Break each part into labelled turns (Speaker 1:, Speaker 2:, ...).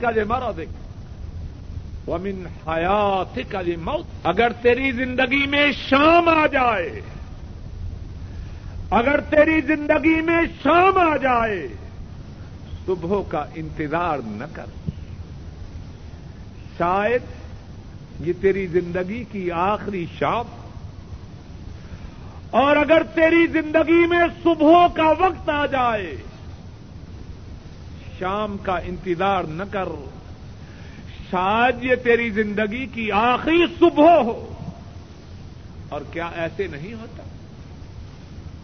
Speaker 1: کا لے مرا دیکھ۔ ومن حیات کا لے موت اگر تیری زندگی میں شام آ جائے، اگر تیری زندگی میں شام آ جائے صبح کا انتظار نہ کر۔ شاید یہ تیری زندگی کی آخری شام۔ اور اگر تیری زندگی میں صبح کا وقت آ جائے شام کا انتظار نہ کر۔ شاید یہ تیری زندگی کی آخری صبح ہو۔ اور کیا ایسے نہیں ہوتا؟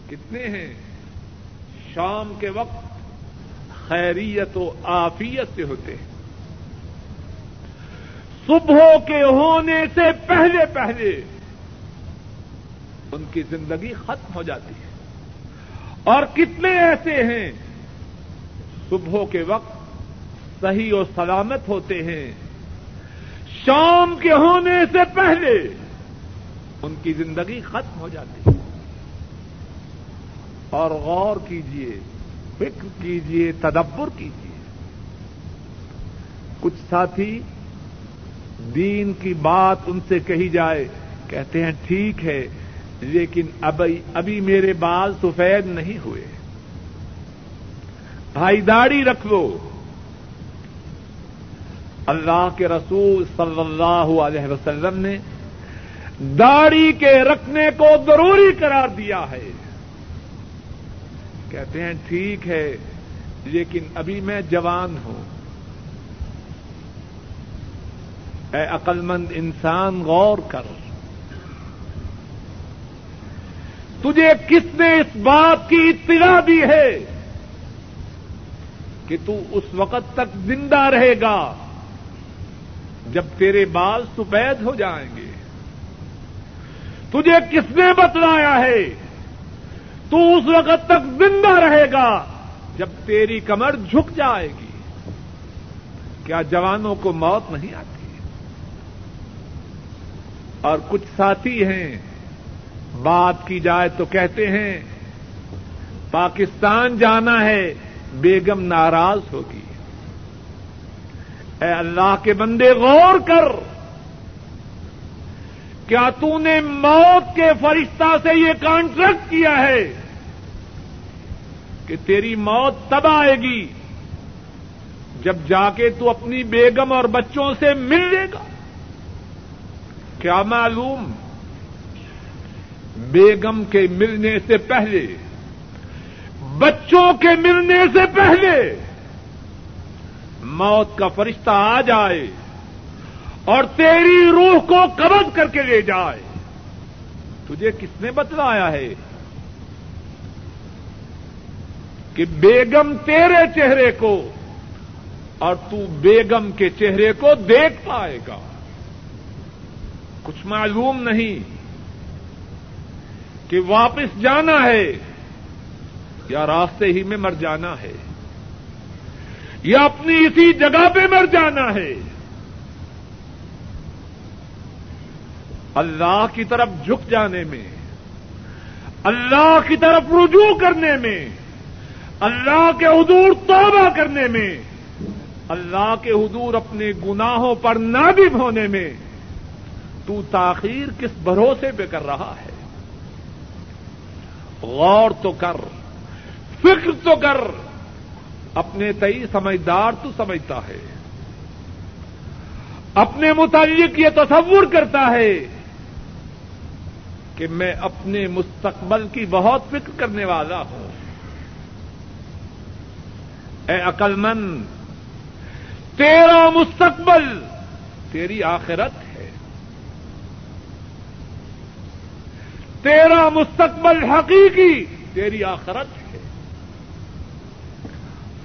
Speaker 1: کتنے ہیں؟ شام کے وقت خیریت و آفیت سے ہوتے ہیں۔ صبح کے ہونے سے پہلے پہلے ان کی زندگی ختم ہو جاتی ہے۔ اور کتنے ایسے ہیں؟ صبح کے وقت صحیح و سلامت ہوتے ہیں۔ شام کے ہونے سے پہلے ان کی زندگی ختم ہو جاتی ہے۔ اور غور کیجیے فکر کیجیے تدبر کیجیے کچھ ساتھی دین کی بات ان سے کہی جائے، کہتے ہیں ٹھیک ہے، لیکن ابھی ابھی میرے بال سفید نہیں ہوئے۔ بھائی داڑھی رکھ لو اللہ کے رسول صلی اللہ علیہ وسلم نے داڑھی کے رکھنے کو ضروری قرار دیا ہے۔ کہتے ہیں ٹھیک ہے، لیکن ابھی میں جوان ہوں۔ اے عقلمند انسان، غور کر۔ تجھے کس نے اس بات کی اطلاع دی ہے؟ کہ تو اس وقت تک زندہ رہے گا جب تیرے بال سفید ہو جائیں گے۔ تجھے کس نے بتلایا ہے؟ تو اس وقت تک زندہ رہے گا جب تیری کمر جھک جائے گی۔ کیا جوانوں کو موت نہیں آتی؟ اور کچھ ساتھی ہیں، بات کی جائے تو کہتے ہیں، پاکستان جانا ہے۔ بیگم ناراض ہوگی۔ اے اللہ کے بندے غور کر۔ کیا تو نے موت کے فرشتہ سے یہ کانٹریکٹ کیا ہے کہ تیری موت تب آئے گی جب جا کے تو اپنی بیگم اور بچوں سے مل لے گا؟ کیا معلوم بیگم کے ملنے سے پہلے بچوں کے ملنے سے پہلے موت کا فرشتہ آ جائے اور تیری روح کو قبض کر کے لے جائے۔ تجھے کس نے بتلایا ہے کہ بیگم تیرے چہرے کو اور تو بیگم کے چہرے کو دیکھ پائے گا۔ کچھ معلوم نہیں کہ واپس جانا ہے۔ یا راستے ہی میں مر جانا ہے، یا اپنی اسی جگہ پہ مر جانا ہے۔ اللہ کی طرف جھک جانے میں، اللہ کی طرف رجوع کرنے میں، اللہ کے حضور توبہ کرنے میں، اللہ کے حضور اپنے گناہوں پر نادم ہونے میں، تو تاخیر کس بھروسے پہ کر رہا ہے؟ غور تو کر۔ فکر تو کر۔ اپنے تئی سمجھدار تو سمجھتا ہے۔ اپنے متعلق یہ تصور کرتا ہے کہ میں اپنے مستقبل کی بہت فکر کرنے والا ہوں۔ اے عقل مند، تیرا مستقبل تیری آخرت ہے۔ تیرا مستقبل حقیقی تیری آخرت ہے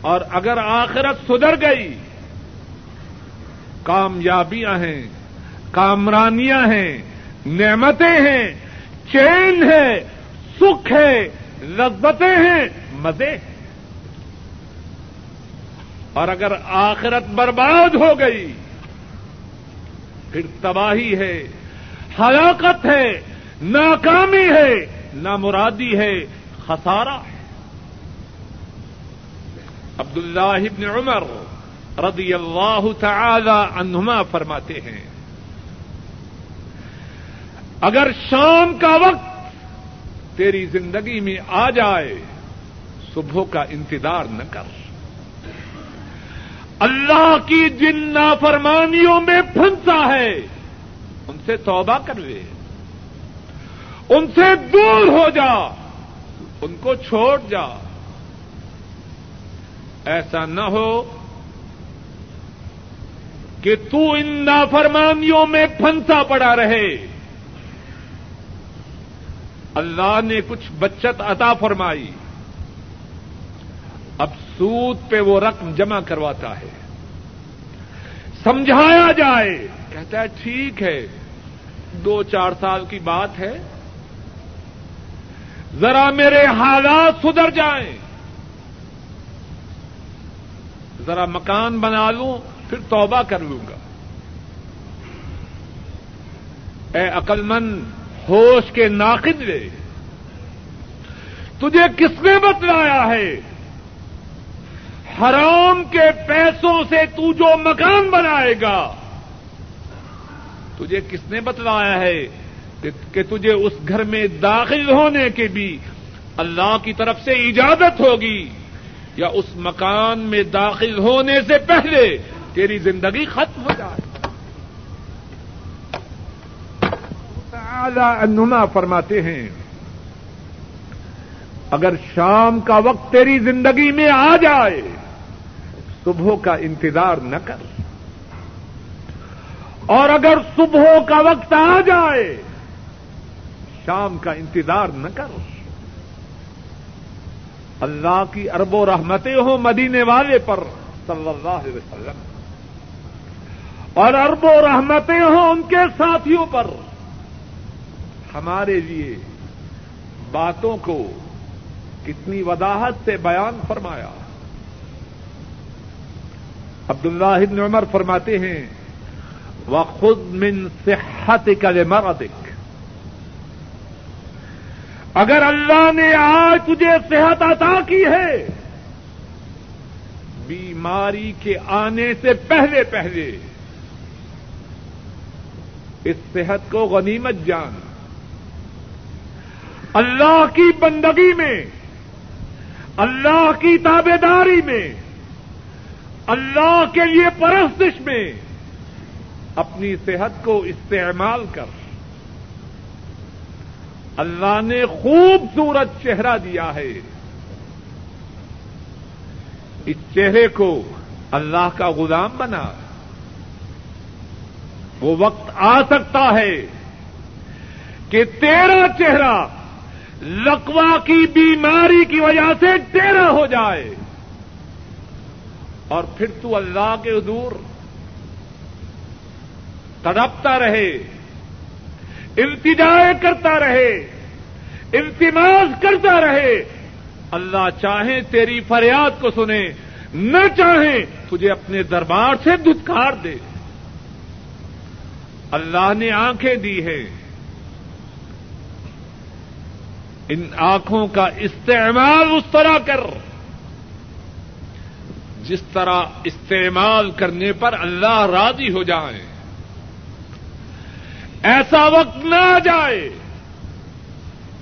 Speaker 1: اور اگر آخرت سدھر گئی، کامیابیاں ہیں، کامرانیاں ہیں، نعمتیں ہیں، چین ہے، سکھ ہے لذتیں ہیں، مزے ہیں۔ اور اگر آخرت برباد ہو گئی، پھر تباہی ہے، ہلاکت ہے، ناکامی ہے، نامرادی ہے، خسارہ ہے۔ عبد اللہ ابن عمر رضی اللہ تعالی عنہما فرماتے ہیں۔ اگر شام کا وقت تیری زندگی میں آ جائے، صبح کا انتظار نہ کر۔ اللہ کی جن نافرمانیوں میں پھنسا ہے، ان سے توبہ کر لے۔ ان سے دور ہو جا، ان کو چھوڑ جا۔ ایسا نہ ہو کہ تو ان نافرمانیوں میں پھنسا پڑا رہے۔ اللہ نے کچھ بچت عطا فرمائی۔ اب سود پہ وہ رقم جمع کرواتا ہے۔ سمجھایا جائے۔ کہتا ہے ٹھیک ہے۔ دو چار سال کی بات ہے۔ ذرا میرے حالات سدھر جائیں۔ ذرا مکان بنا لوں، پھر توبہ کر لوں گا۔ اے عقل مند ہوش کے ناقد لے۔ تجھے کس نے بتلایا ہے؟ حرام کے پیسوں سے تو جو مکان بنائے گا۔ تجھے کس نے بتلایا ہے کہ تجھے اس گھر میں داخل ہونے کے بھی اللہ کی طرف سے اجازت ہوگی؟ یا اس مکان میں داخل ہونے سے پہلے تیری زندگی ختم ہو جائے۔ انما فرماتے ہیں، اگر شام کا وقت تیری زندگی میں آ جائے صبح کا انتظار نہ کر۔ اور اگر صبح کا وقت آ جائے، شام کا انتظار نہ کر۔ اللہ کی ارب و رحمتیں ہوں مدینے والے پر، صلی اللہ علیہ وسلم۔ اور ارب و رحمتیں ہوں ان کے ساتھیوں پر۔ ہمارے لیے باتوں کو کتنی وضاحت سے بیان فرمایا۔ عبد اللہ عمر فرماتے ہیں وہ خود من صحت کا مرادک اگر اللہ نے آج تجھے صحت عطا کی ہے، بیماری کے آنے سے پہلے پہلے اس صحت کو غنیمت جان۔ اللہ کی بندگی میں، اللہ کی تابے داری میں، اللہ کے لیے پرستش میں اپنی صحت کو استعمال کر۔ اللہ نے خوبصورت چہرہ دیا ہے۔ اس چہرے کو اللہ کا غلام بنا۔ وہ وقت آ سکتا ہے کہ تیرا چہرہ لکوا کی بیماری کی وجہ سے ٹیرا ہو جائے۔ اور پھر تو اللہ کے حضور تڑپتا رہے۔ التجائے کرتا رہے، التماس کرتا رہے۔ اللہ چاہے تیری فریاد کو سنے، نہ چاہے تجھے اپنے دربار سے دھتکار دے۔ اللہ نے آنکھیں دی ہے ان آنکھوں کا استعمال اس طرح کر۔ جس طرح استعمال کرنے پر اللہ راضی ہو جائیں۔ ایسا وقت نہ آ جائے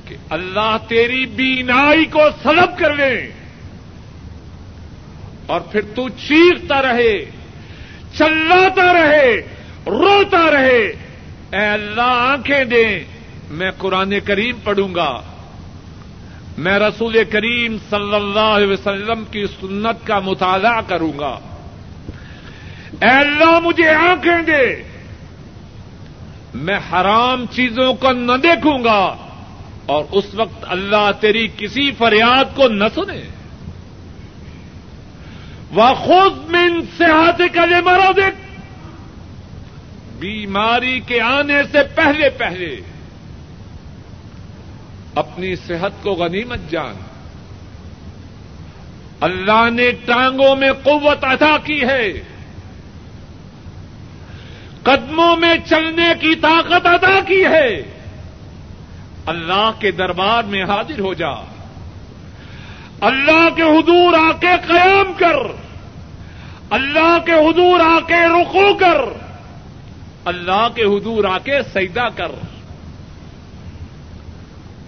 Speaker 1: کہ اللہ تیری بینائی کو سلب کر لے اور پھر تو چیختا رہے، چلاتا رہے، روتا رہے۔ اے اللہ آنکھیں دے، میں قرآن کریم پڑھوں گا۔ میں رسول کریم صلی اللہ علیہ وسلم کی سنت کا مطالعہ کروں گا۔ اے اللہ مجھے آنکھیں دے میں حرام چیزوں کو نہ دیکھوں گا اور اس وقت اللہ تیری کسی فریاد کو نہ سنے۔ وہ خود من صحت کلے مرو دیکھ بیماری کے آنے سے پہلے پہلے اپنی صحت کو غنیمت جان۔ اللہ نے ٹانگوں میں قوت ادا کی ہے۔ قدموں میں چلنے کی طاقت ادا کی ہے۔ اللہ کے دربار میں حاضر ہو جا۔ اللہ کے حضور آ کے قیام کر۔ اللہ کے حضور آ کے رکو کر۔ اللہ کے حضور آ کے سیدا کر۔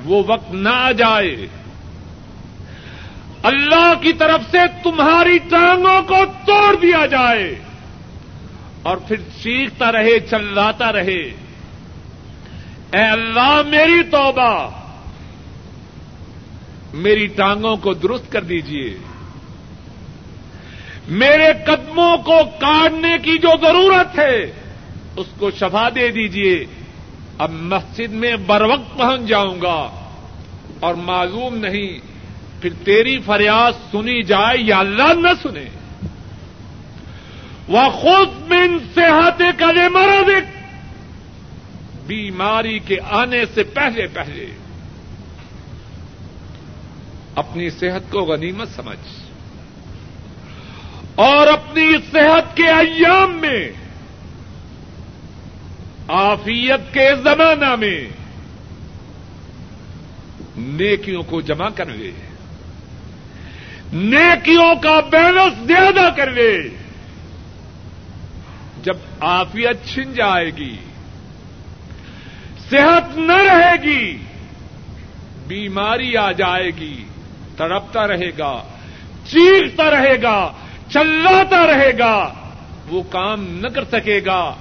Speaker 1: وہ وقت نہ آ جائے۔ اللہ کی طرف سے تمہاری ٹانگوں کو توڑ دیا جائے۔ اور پھر چیختا رہے، چلاتا رہے۔ اے اللہ، میری توبہ۔ میری ٹانگوں کو درست کر دیجیے میرے قدموں کو کاٹنے کی جو ضرورت ہے، اس کو شفا دے دیجیے اب مسجد میں بر وقت پہنچ جاؤں گا۔ اور معلوم نہیں، پھر تیری فریاد سنی جائے یا اللہ نہ سنے۔ وہ خود من صحت کلے مرد بیماری کے آنے سے پہلے پہلے اپنی صحت کو غنیمت سمجھ۔ اور اپنی صحت کے ایام میں آفیت کے زمانہ میں نیکیوں کو جمع کر لے۔ نیکیوں کا بیلنس زیادہ کر لے۔ جب آفیت چھن جائے گی، صحت نہ رہے گی، بیماری آ جائے گی، تڑپتا رہے گا، چیختا رہے گا، چلاتا رہے گا، وہ کام نہ کر سکے گا۔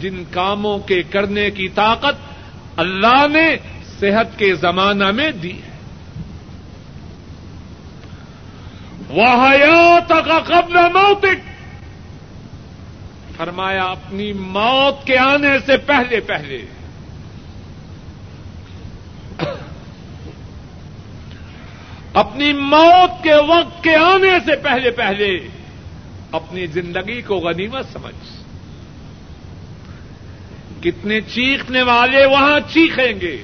Speaker 1: جن کاموں کے کرنے کی طاقت اللہ نے صحت کے زمانہ میں دی ہے۔ وہ حیات کا قبل موتک فرمایا، اپنی موت کے آنے سے پہلے پہلے۔ اپنی موت کے وقت کے آنے سے پہلے پہلے اپنی زندگی کو غنیمت سمجھ۔ کتنے چیخنے والے وہاں چیخیں گے،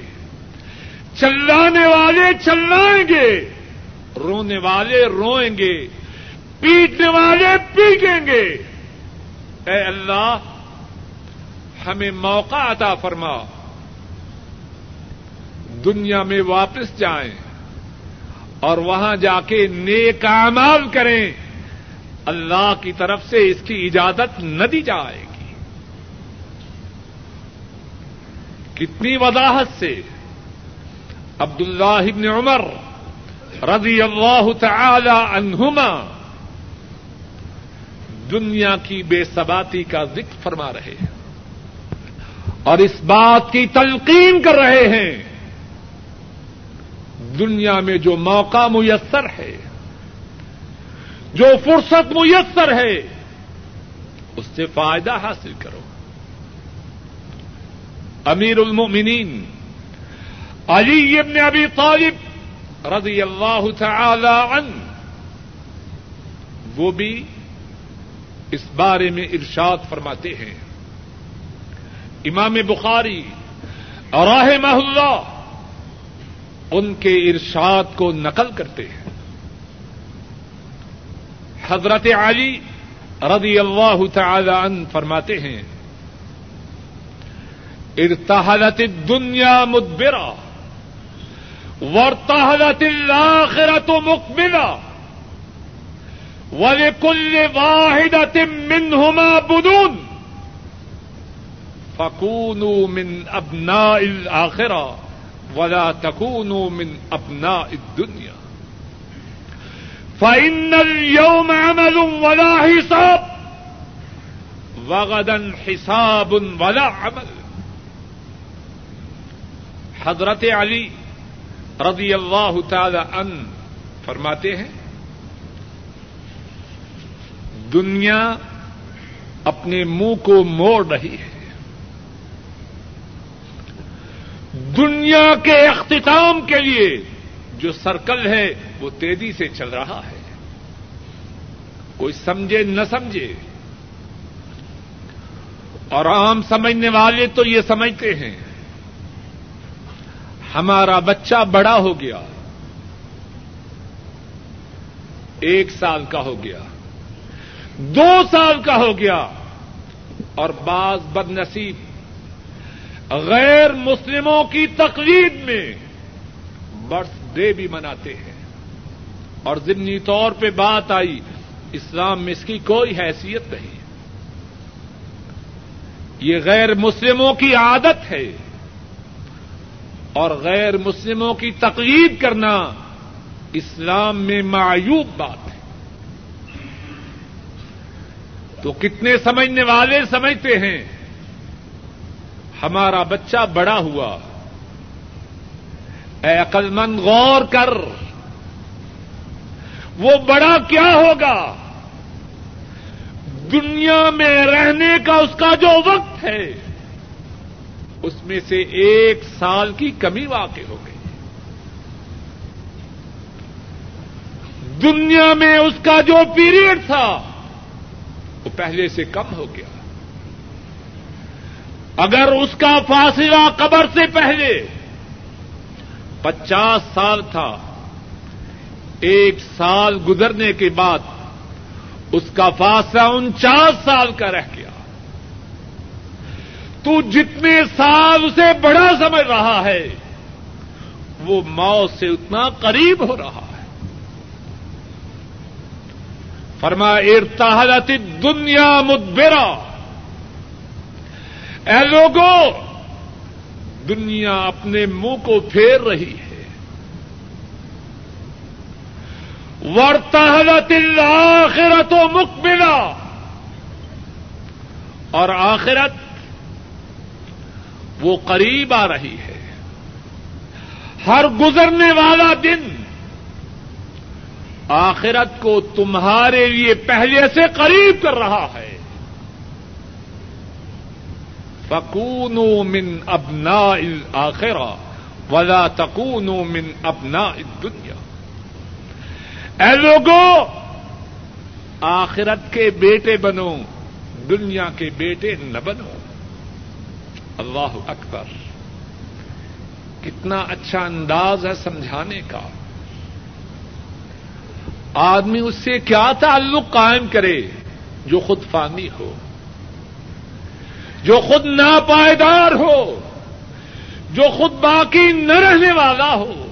Speaker 1: چلانے والے چلائیں گے، رونے والے روئیں گے، پیٹنے والے پیٹیں گے۔ اے اللہ، ہمیں موقع عطا فرما۔ دنیا میں واپس جائیں اور وہاں جا کے نیک اعمال کریں۔ اللہ کی طرف سے اس کی اجازت نہ دی جائے گی۔ کتنی وضاحت سے عبد اللہ ابن عمر رضی اللہ تعالی عنہما دنیا کی بے ثباتی کا ذکر فرما رہے ہیں اور اس بات کی تلقین کر رہے ہیں۔ دنیا میں جو موقع میسر ہے، جو فرصت میسر ہے، اس سے فائدہ حاصل کرو۔ امیر المؤمنین، علی ابن ابی طالب رضی اللہ تعالی عنہ، وہ بھی اس بارے میں ارشاد فرماتے ہیں۔ امام بخاری اور راہ اللہ ان کے ارشاد کو نقل کرتے ہیں۔ حضرت علی رضی اللہ تعالی عنہ فرماتے ہیں، ارتحلت الدنیا مدبرا، وارتحلت الاخرة مقبلة ولكل واحدة منهما بدون فكونوا من أبناء الآخرة ولا تكونوا من أبناء الدنيا. فإن اليوم عمل ولا حساب، وغدا حساب ولا عمل. حضرت علی رضی اللہ تعالی ان فرماتے ہیں دنیا اپنے منہ کو موڑ رہی ہے۔ دنیا کے اختتام کے لیے جو سرکل ہے وہ تیزی سے چل رہا ہے۔ کوئی سمجھے نہ سمجھے۔ اور عام سمجھنے والے تو یہ سمجھتے ہیں۔ ہمارا بچہ بڑا ہو گیا۔ ایک سال کا ہو گیا۔ دو سال کا ہو گیا اور بعض بد نصیب غیر مسلموں کی تقریب میں برتھ ڈے بھی مناتے ہیں۔ اور ضمنی طور پہ بات آئی، اسلام میں اس کی کوئی حیثیت نہیں۔ یہ غیر مسلموں کی عادت ہے۔ اور غیر مسلموں کی تقلید کرنا اسلام میں معیوب بات ہے تو کتنے سمجھنے والے سمجھتے ہیں؟ ہمارا بچہ بڑا ہوا۔ اے عقل مند غور کر۔ وہ بڑا کیا ہوگا؟ دنیا میں رہنے کا اس کا جو وقت ہے، اس میں سے ایک سال کی کمی واقع ہو گئی۔ دنیا میں اس کا جو پیریڈ تھا وہ پہلے سے کم ہو گیا۔ اگر اس کا فاصلہ قبر سے پہلے پچاس سال تھا، ایک سال گزرنے کے بعد اس کا فاصلہ انچاس سال کا رہ گیا۔ تو جتنے سال اسے بڑا سمجھ رہا ہے، وہ موت سے اتنا قریب ہو رہا ہے فرما، ارتحلت دنیا مدبرا۔ اے لوگوں دنیا اپنے منہ کو پھیر رہی ہے۔ ورتحلت الآخرت و مقبلا۔ اور آخرت وہ قریب آ رہی ہے۔ ہر گزرنے والا دن آخرت کو تمہارے لیے پہلے سے قریب کر رہا ہے۔ فکون من ابنا آخرا ولا تکون من ابنا دنیا اے لوگوں آخرت کے بیٹے بنو، دنیا کے بیٹے نہ بنو۔ اللہ اکبر، کتنا اچھا انداز ہے سمجھانے کا۔ آدمی اس سے کیا تعلق قائم کرے جو خود فانی ہو، جو خود ناپائیدار ہو، جو خود باقی نہ رہنے والا ہو۔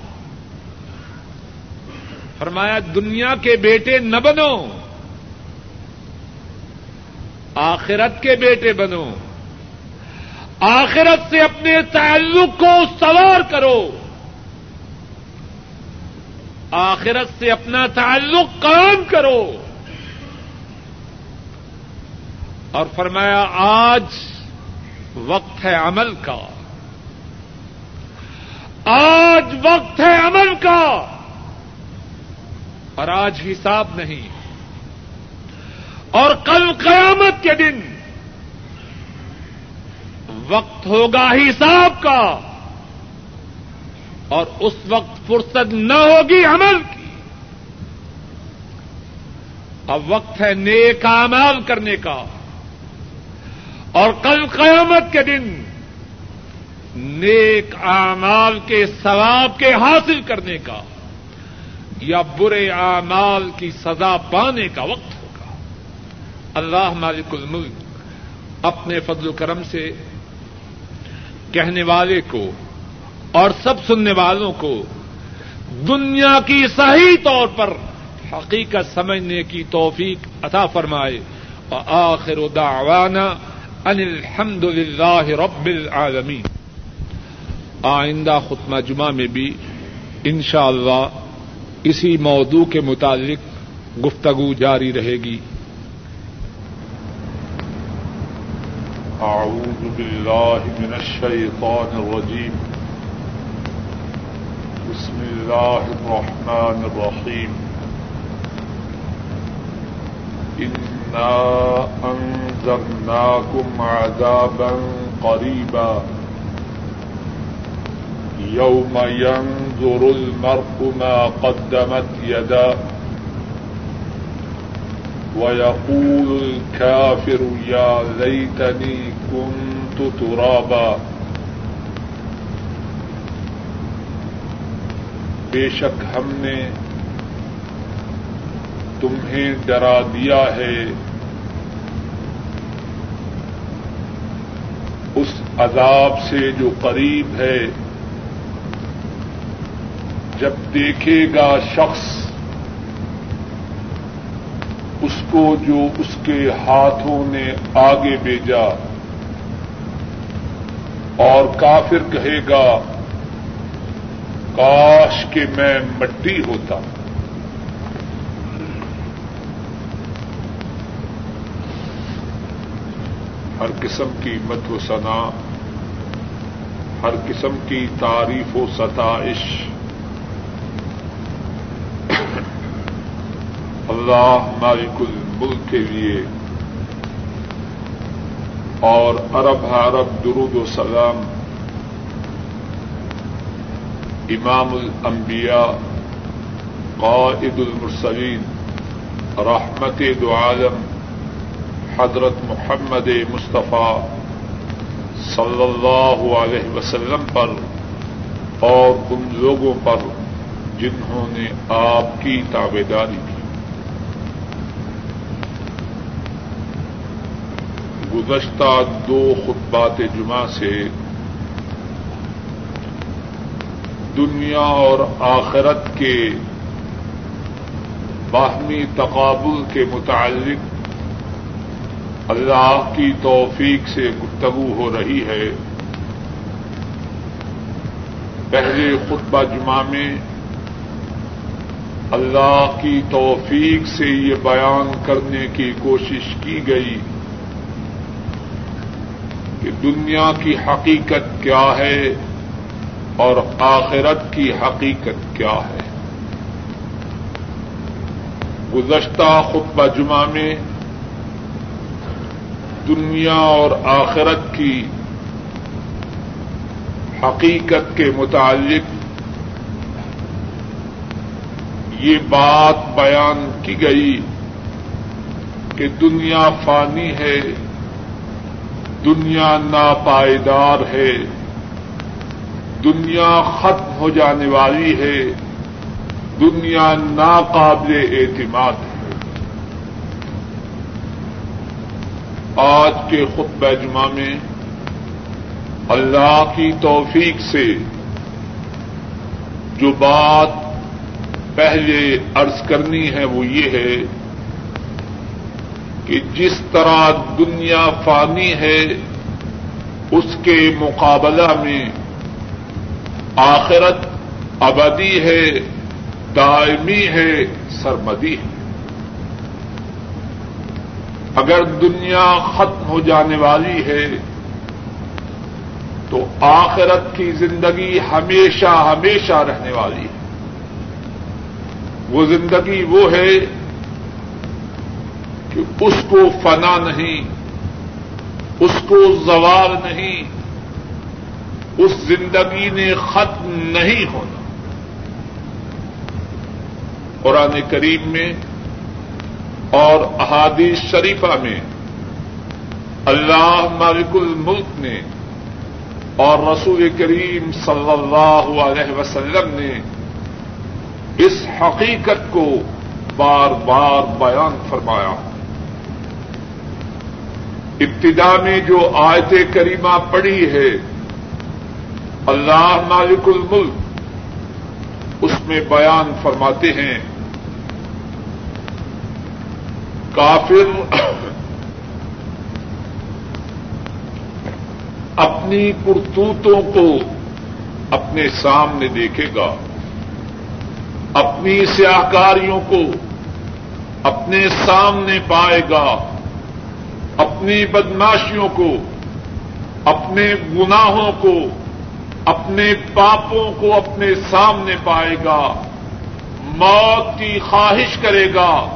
Speaker 1: فرمایا، دنیا کے بیٹے نہ بنو، آخرت کے بیٹے بنو۔ آخرت سے اپنے تعلق کو سوار کرو۔ آخرت سے اپنا تعلق قائم کرو۔ اور فرمایا، آج وقت ہے عمل کا۔ آج وقت ہے عمل کا۔ اور آج حساب نہیں۔ اور کل قیامت کے دن وقت ہوگا حساب کا۔ اور اس وقت فرصت نہ ہوگی عمل کی۔ اب وقت ہے نیک امال کرنے کا۔ اور کل قیامت کے دن نیک اعمال کے ثواب کے حاصل کرنے کا یا برے اعمال کی سزا پانے کا وقت ہوگا۔ اللہ مالک الملک اپنے فضل و کرم سے کہنے والے کو اور سب سننے والوں کو دنیا کی صحیح طور پر حقیقت سمجھنے کی توفیق عطا فرمائے۔ اور آخر دعوانا ان الحمد للہ رب العالمین۔ آئندہ خطمہ جمعہ میں بھی انشاءاللہ اسی موضوع کے متعلق گفتگو جاری رہے گی۔
Speaker 2: اعوذ باللہ من الشیطان الرجیم۔ بسم اللہ الرحمن الرحیم انا انذرناکم عذابا قریبا يوم ينظر المرء ما قدمت يداه. ويقول الكافر يا ليتني كنت ترابا. بے شک ہم نے تمہیں ڈرا دیا ہے۔ اس عذاب سے جو قریب ہے، جب دیکھے گا شخص اس کو جو اس کے ہاتھوں نے آگے بھیجا اور کافر کہے گا کاش کہ میں مٹی ہوتا۔ ہر قسم کی مت و سنا ہر قسم کی تعریف و ستائش۔ اللہ مالک الملک کے لیے اور عرب عرب درود و سلام امام الانبیاء، قائد المرسلین، رحمت دو عالم، حضرت محمد مصطفیٰ صلی اللہ علیہ وسلم پر اور ان لوگوں پر جنہوں نے آپ کی تابے داری کی۔ گزشتہ دو خطبات جمعہ سے دنیا اور آخرت کے باہمی تقابل کے متعلق اللہ کی توفیق سے گفتگو ہو رہی ہے۔ پہلے خطبہ جمعہ میں اللہ کی توفیق سے یہ بیان کرنے کی کوشش کی گئی کہ دنیا کی حقیقت کیا ہے۔ اور آخرت کی حقیقت کیا ہے؟ گزشتہ خطبہ جمعہ میں دنیا اور آخرت کی حقیقت کے متعلق یہ بات بیان کی گئی کہ دنیا فانی ہے، دنیا ناپائیدار ہے۔ دنیا ختم ہو جانے والی ہے۔ دنیا ناقابل اعتماد ہے۔ آج کے خطبہ جمعہ میں اللہ کی توفیق سے جو بات پہلے عرض کرنی ہے وہ یہ ہے کہ جس طرح دنیا فانی ہے، اس کے مقابلہ میں آخرت ابدی ہے، دائمی ہے، سرمدی ہے۔ اگر دنیا ختم ہو جانے والی ہے، تو آخرت کی زندگی ہمیشہ ہمیشہ رہنے والی ہے۔ وہ زندگی وہ ہے کہ اس کو فنا نہیں، اس کو زوال نہیں اس زندگی نے ختم نہیں ہونا۔ قرآن کریم میں اور احادیث شریفہ میں اللہ مالک الملک نے اور رسول کریم صلی اللہ علیہ وسلم نے اس حقیقت کو بار بار بیان فرمایا۔ ابتدا میں جو آیت کریمہ پڑی ہے اللہ مالک الملک اس میں بیان فرماتے ہیں، کافر اپنی کرتوتوں کو اپنے سامنے دیکھے گا، اپنی سیاکاریوں کو اپنے سامنے پائے گا، اپنی بدماشیوں کو، اپنے گناہوں کو اپنے پاپوں کو اپنے سامنے پائے گا، موت کی خواہش کرے گا،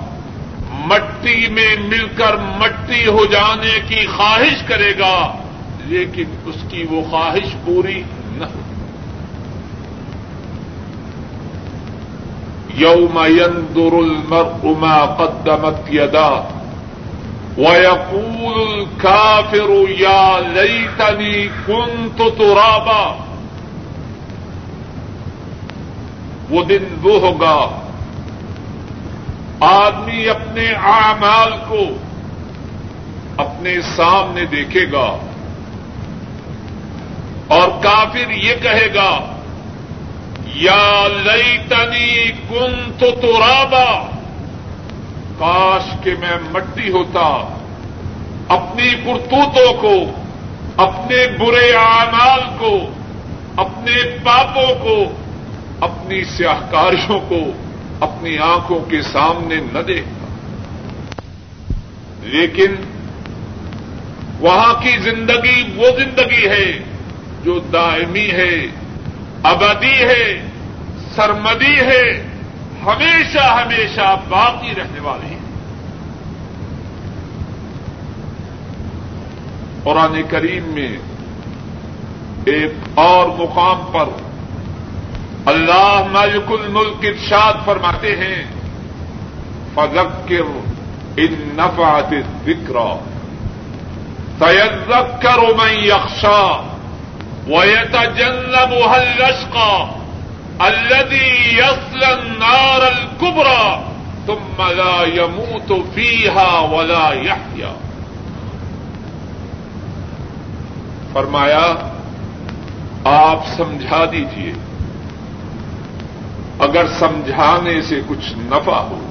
Speaker 2: مٹی میں مل کر مٹی ہو جانے کی خواہش کرے گا، لیکن اس کی وہ خواہش پوری نہ ہو۔ یوم ينظر المرء ما قدمت يداه وَيَقُولُ الْكَافِرُ يَا لَيْتَنِي كُنْتُ تُرَابًا۔ وہ دن وہ ہوگا۔ آدمی اپنے اعمال کو اپنے سامنے دیکھے گا اور کافر یہ کہے گا، یا لئی تنی کن تو کاش کہ میں مٹی ہوتا، اپنی کرتوتوں کو، اپنے برے اعمال کو، اپنے پاپوں کو اپنی سیاہکاریوں کو اپنی آنکھوں کے سامنے نہ دیکھتا لیکن وہاں کی زندگی وہ زندگی ہے جو دائمی ہے، ابدی ہے، سرمدی ہے، ہمیشہ ہمیشہ باقی رہنے والی ہے۔ قرآن کریم میں ایک اور مقام پر اللہ مالک الملک ارشاد فرماتے ہیں، فذکر ان نفعت الذکر سيذكر من يخشى ويتجنبها الاشقى الذي يصلى النار الكبرى ثم لا يموت فيها ولا يحيا فرمایا، آپ سمجھا دیجیے اگر سمجھانے سے کچھ نفع ہو،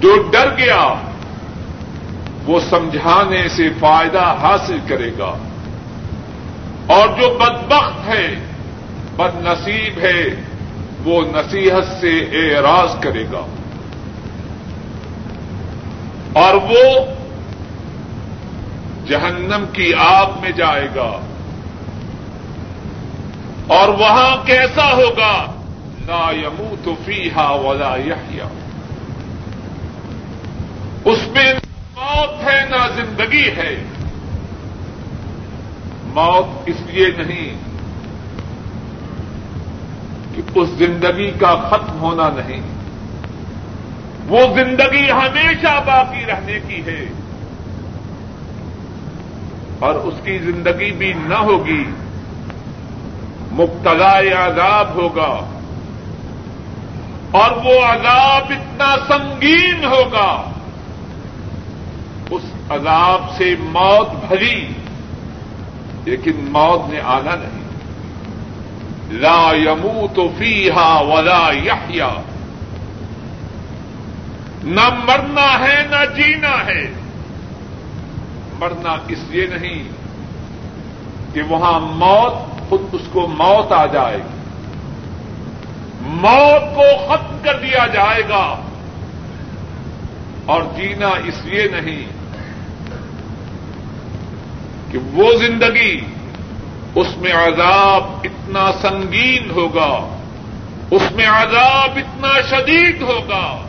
Speaker 2: جو ڈر گیا، وہ سمجھانے سے فائدہ حاصل کرے گا۔ اور جو بدبخت ہے بد نصیب ہے، وہ نصیحت سے اعراض کرے گا۔ اور وہ جہنم کی آگ میں جائے گا۔ اور وہاں کیسا ہوگا؟ لا يموت فیہا ولا یحیا۔ اس میں موت ہے، نہ زندگی ہے۔ موت اس لیے نہیں کہ اس زندگی کا ختم ہونا نہیں۔ وہ زندگی ہمیشہ باقی رہنے کی ہے۔ اور اس کی زندگی بھی نہ ہوگی۔ مبتلا عذاب ہوگا اور وہ عذاب اتنا سنگین ہوگا اس عذاب سے موت بھری، لیکن موت نے آنا نہیں۔ لا یمو تو فیحا ولا یحیا۔ نہ مرنا ہے، نہ جینا ہے۔ مرنا اس لیے نہیں کہ وہاں موت خود اس کو موت آ جائے گی۔ موت کو ختم کر دیا جائے گا۔ اور جینا اس لیے نہیں کہ وہ زندگی اس میں عذاب اتنا سنگین ہوگا، اس میں عذاب اتنا شدید ہوگا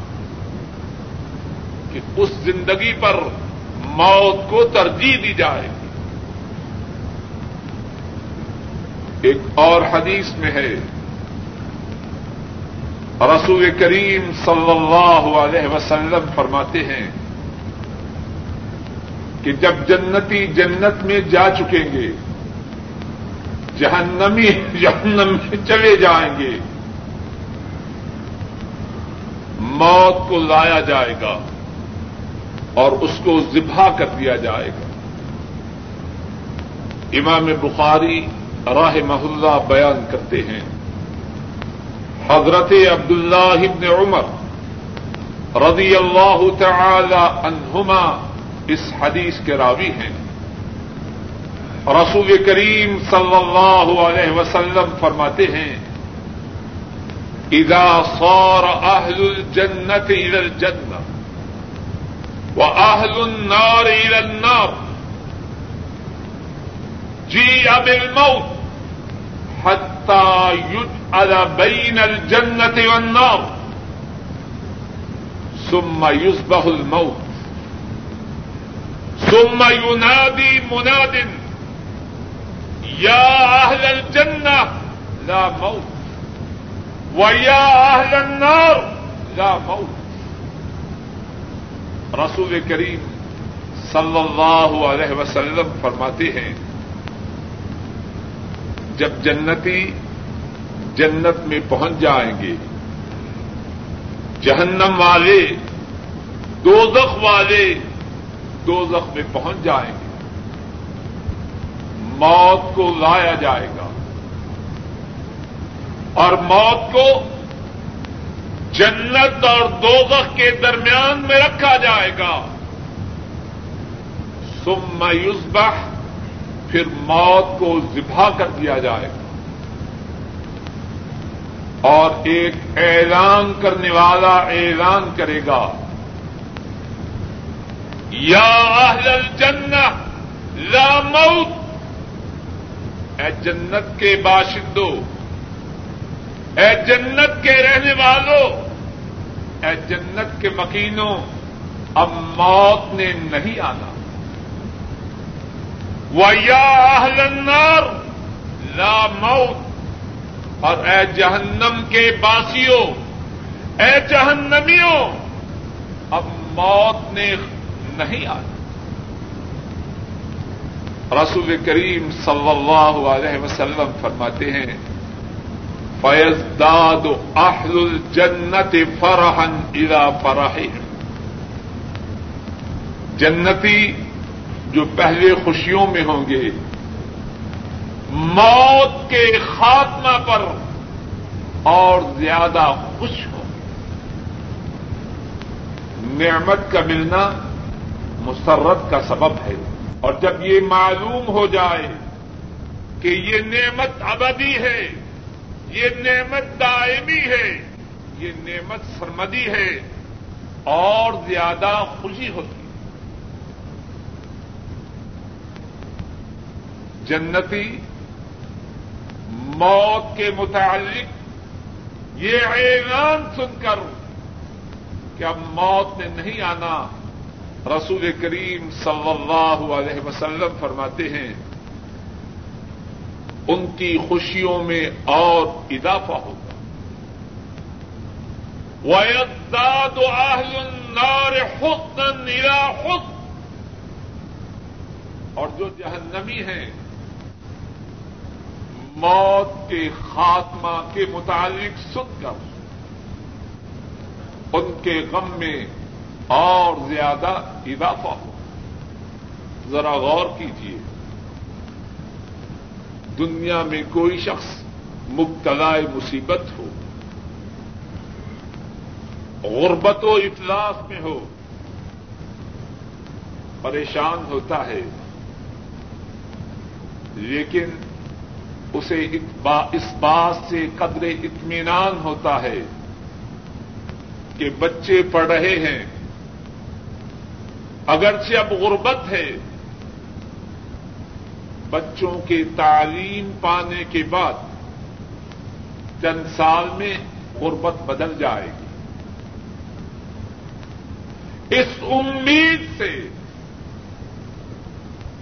Speaker 2: کہ اس زندگی پر موت کو ترجیح دی جائے گی ایک اور حدیث میں ہے۔ رسول کریم صلی اللہ علیہ وسلم فرماتے ہیں کہ جب جنتی جنت میں جا چکیں گے، جہنمی جہنم میں چلے جائیں گے، موت کو لایا جائے گا اور اس کو ذبح کر دیا جائے گا۔ امام بخاری راہ محلہ بیان کرتے ہیں۔ حضرت عبداللہ ابن عمر رضی اللہ تعالی عنہما اس حدیث کے راوی ہیں۔ رسول کریم صلی اللہ علیہ وسلم فرماتے ہیں، اذا صار اہل الجنت الى الجنہ وأهل النار إلى النار جيء بالموت حتى يجعل بين الجنة والنار. ثم يصبح الموت. ثم ينادي مناد، يا أهل الجنة، لا موت. ويا أهل النار، لا موت. رسول کریم صلی اللہ علیہ وسلم فرماتے ہیں جب جنتی جنت میں پہنچ جائیں گے، جہنم والے دو زخ والے دو زخ میں پہنچ جائیں گے۔ موت کو لایا جائے گا۔ اور موت کو جنت اور دوزخ کے درمیان میں رکھا جائے گا۔ سم یوزبح پھر موت کو ذبح کر دیا جائے۔ گا اور ایک اعلان کرنے والا اعلان کرے گا۔ یا اہل الجنہ، لا موت۔ اے جنت کے باشندوں اے جنت کے رہنے والوں اے جنت کے مکینوں، اب موت نے نہیں آنا۔ اہل النار لا موت۔ اور اے جہنم کے باسیوں، اے جہنمیوں، اب موت نے نہیں آنا رسول کریم صلی اللہ علیہ وسلم فرماتے ہیں فیض داد اہل الجنت فرحن الا فرح جنتی جو پہلے خوشیوں میں ہوں گے۔ موت کے خاتمہ پر اور زیادہ خوش ہوں نعمت کا ملنا مسرت کا سبب ہے۔ اور جب یہ معلوم ہو جائے کہ یہ نعمت ابدی ہے، یہ نعمت دائمی ہے، یہ نعمت سرمدی ہے، اور زیادہ خوشی ہوتی ہے۔ جنتی موت کے متعلق یہ اعلان سن کر کہ اب موت نے نہیں آنا، رسول کریم صلی اللہ علیہ وسلم فرماتے ہیں، ان کی خوشیوں میں اور اضافہ ہوگا۔ وَيَزْدَادُ أَهْلُ النَّارِ حُسْنًا إِلَى حُسْن اور جو جہنمی ہیں موت کے خاتمہ کے متعلق سن کر، ان کے غم میں اور زیادہ اضافہ ہو۔ ذرا غور کیجیے دنیا میں کوئی شخص مبتلا مصیبت ہو، غربت و اطلاف میں ہو، پریشان ہوتا ہے، لیکن اسے اس بات سے قدر اطمینان ہوتا ہے کہ بچے پڑھ رہے ہیں۔ اگرچہ اب غربت ہے، بچوں کی تعلیم پانے کے بعد چند سال میں غربت بدل جائے گی۔ اس امید سے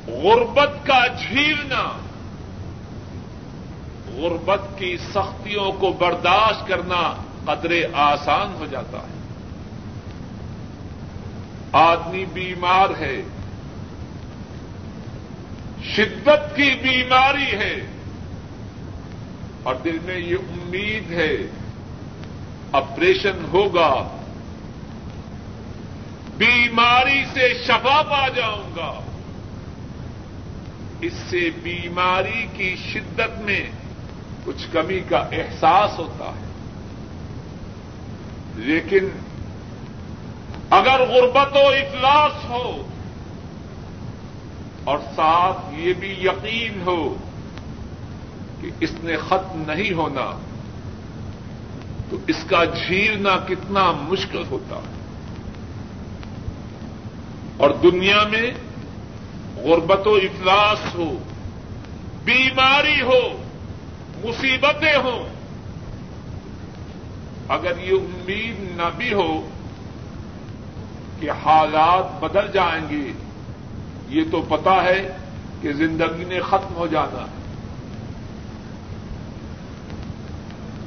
Speaker 2: غربت کا جھیلنا غربت کی سختیوں کو برداشت کرنا قدرے آسان ہو جاتا ہے۔ آدمی بیمار ہے۔ شدت کی بیماری ہے۔ اور دل میں یہ امید ہے۔ آپریشن ہوگا۔ بیماری سے شفا پا جاؤں گا۔ اس سے بیماری کی شدت میں کچھ کمی کا احساس ہوتا ہے۔ لیکن اگر غربت و افلاس ہو اور ساتھ یہ بھی یقین ہو کہ اس نے ختم نہیں ہونا، تو اس کا جھیلنا کتنا مشکل ہوتا ہے۔ اور دنیا میں غربت و افلاس ہو، بیماری ہو مصیبتیں ہوں۔ اگر یہ امید نہ بھی ہو کہ حالات بدل جائیں گے، یہ تو پتا ہے کہ زندگی نے ختم ہو جانا ہے۔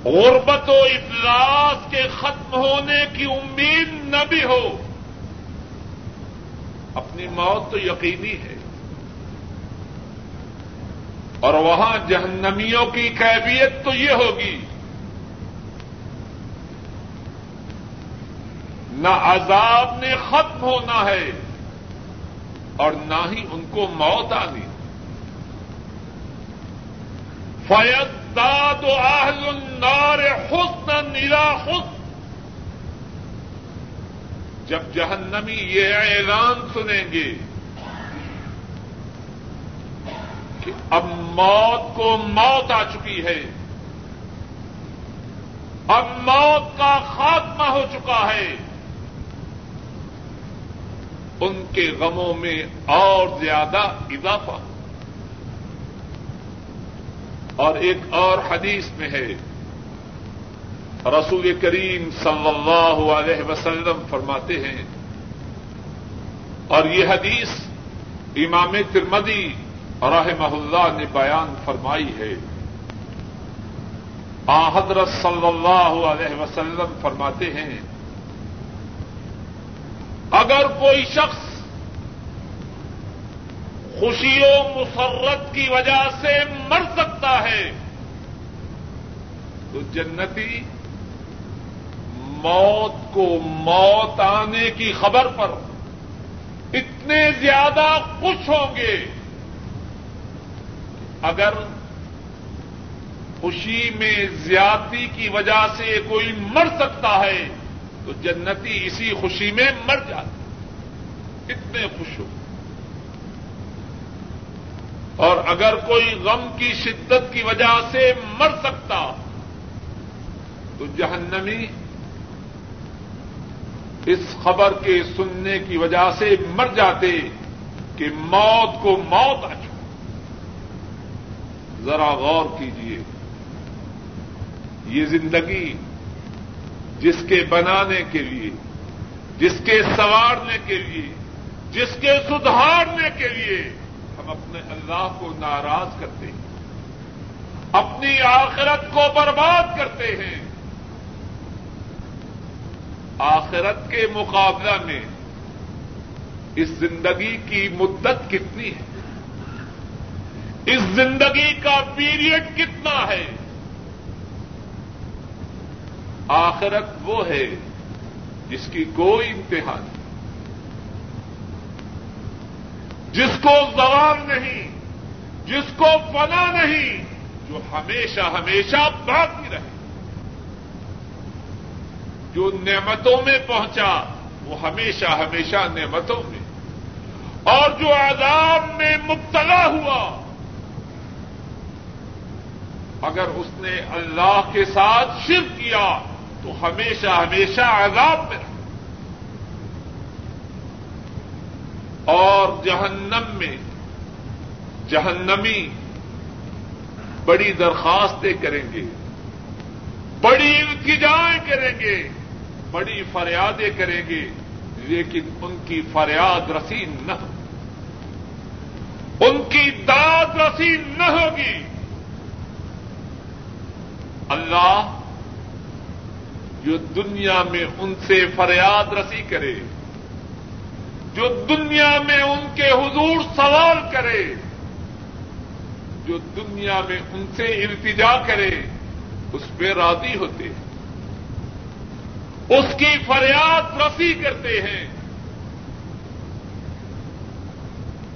Speaker 2: غربت و اجلاس کے ختم ہونے کی امید نہ بھی ہو۔ اپنی موت تو یقینی ہے۔ اور وہاں جہنمیوں کی کیفیت تو یہ ہوگی۔ نہ عذاب نے ختم ہونا ہے اور نہ ہی ان کو موت آنی۔ فیض داد و آہل النار حسن۔ نیلا خود جب جہنمی یہ اعلان سنیں گے کہ اب موت کو موت آ چکی ہے۔ اب موت کا خاتمہ ہو چکا ہے۔ ان کے غموں میں اور زیادہ اضافہ۔ اور ایک اور حدیث میں ہے۔ رسول کریم صلی اللہ علیہ وسلم فرماتے ہیں۔ اور یہ حدیث امام ترمدی رحمہ اللہ نے بیان فرمائی ہے۔ آ حضرت صلی اللہ علیہ وسلم فرماتے ہیں، اگر کوئی شخص خوشی و مسرت کی وجہ سے مر سکتا ہے، تو جنتی موت کو موت آنے کی خبر پر اتنے زیادہ خوش ہوں گے۔ اگر خوشی میں زیادتی کی وجہ سے کوئی مر سکتا ہے، تو جنتی اسی خوشی میں مر جاتا اتنے خوش ہو۔ اور اگر کوئی غم کی شدت کی وجہ سے مر سکتا، تو جہنمی اس خبر کے سننے کی وجہ سے مر جاتے کہ موت کو موت آ ذرا غور کیجیے یہ زندگی جس کے بنانے کے لیے، جس کے سنوارنے کے لیے، جس کے سدھارنے کے لیے ہم اپنے اللہ کو ناراض کرتے ہیں۔ اپنی آخرت کو برباد کرتے ہیں۔ آخرت کے مقابلہ میں اس زندگی کی مدت کتنی ہے؟ اس زندگی کا پیریڈ کتنا ہے؟ آخرت وہ ہے جس کی کوئی انتہا نہیں۔ جس کو زوال نہیں، جس کو فنا نہیں، جو ہمیشہ ہمیشہ باقی رہے۔ جو نعمتوں میں پہنچا، وہ ہمیشہ ہمیشہ نعمتوں میں۔ اور جو عذاب میں مبتلا ہوا اگر اس نے اللہ کے ساتھ شرک کیا تو ہمیشہ ہمیشہ عذاب میں رہے۔ اور جہنم میں جہنمی بڑی درخواستیں کریں گے، بڑی التجائیں کریں گے، بڑی فریادیں کریں گے، لیکن ان کی فریاد رسید نہ ہو۔ ان کی داد رسید نہ ہوگی۔ اللہ جو دنیا میں ان سے فریاد رسی کرے، جو دنیا میں ان کے حضور سوال کرے، جو دنیا میں ان سے التجا کرے، اس پہ راضی ہوتے ہیں۔ اس کی فریاد رسی کرتے ہیں۔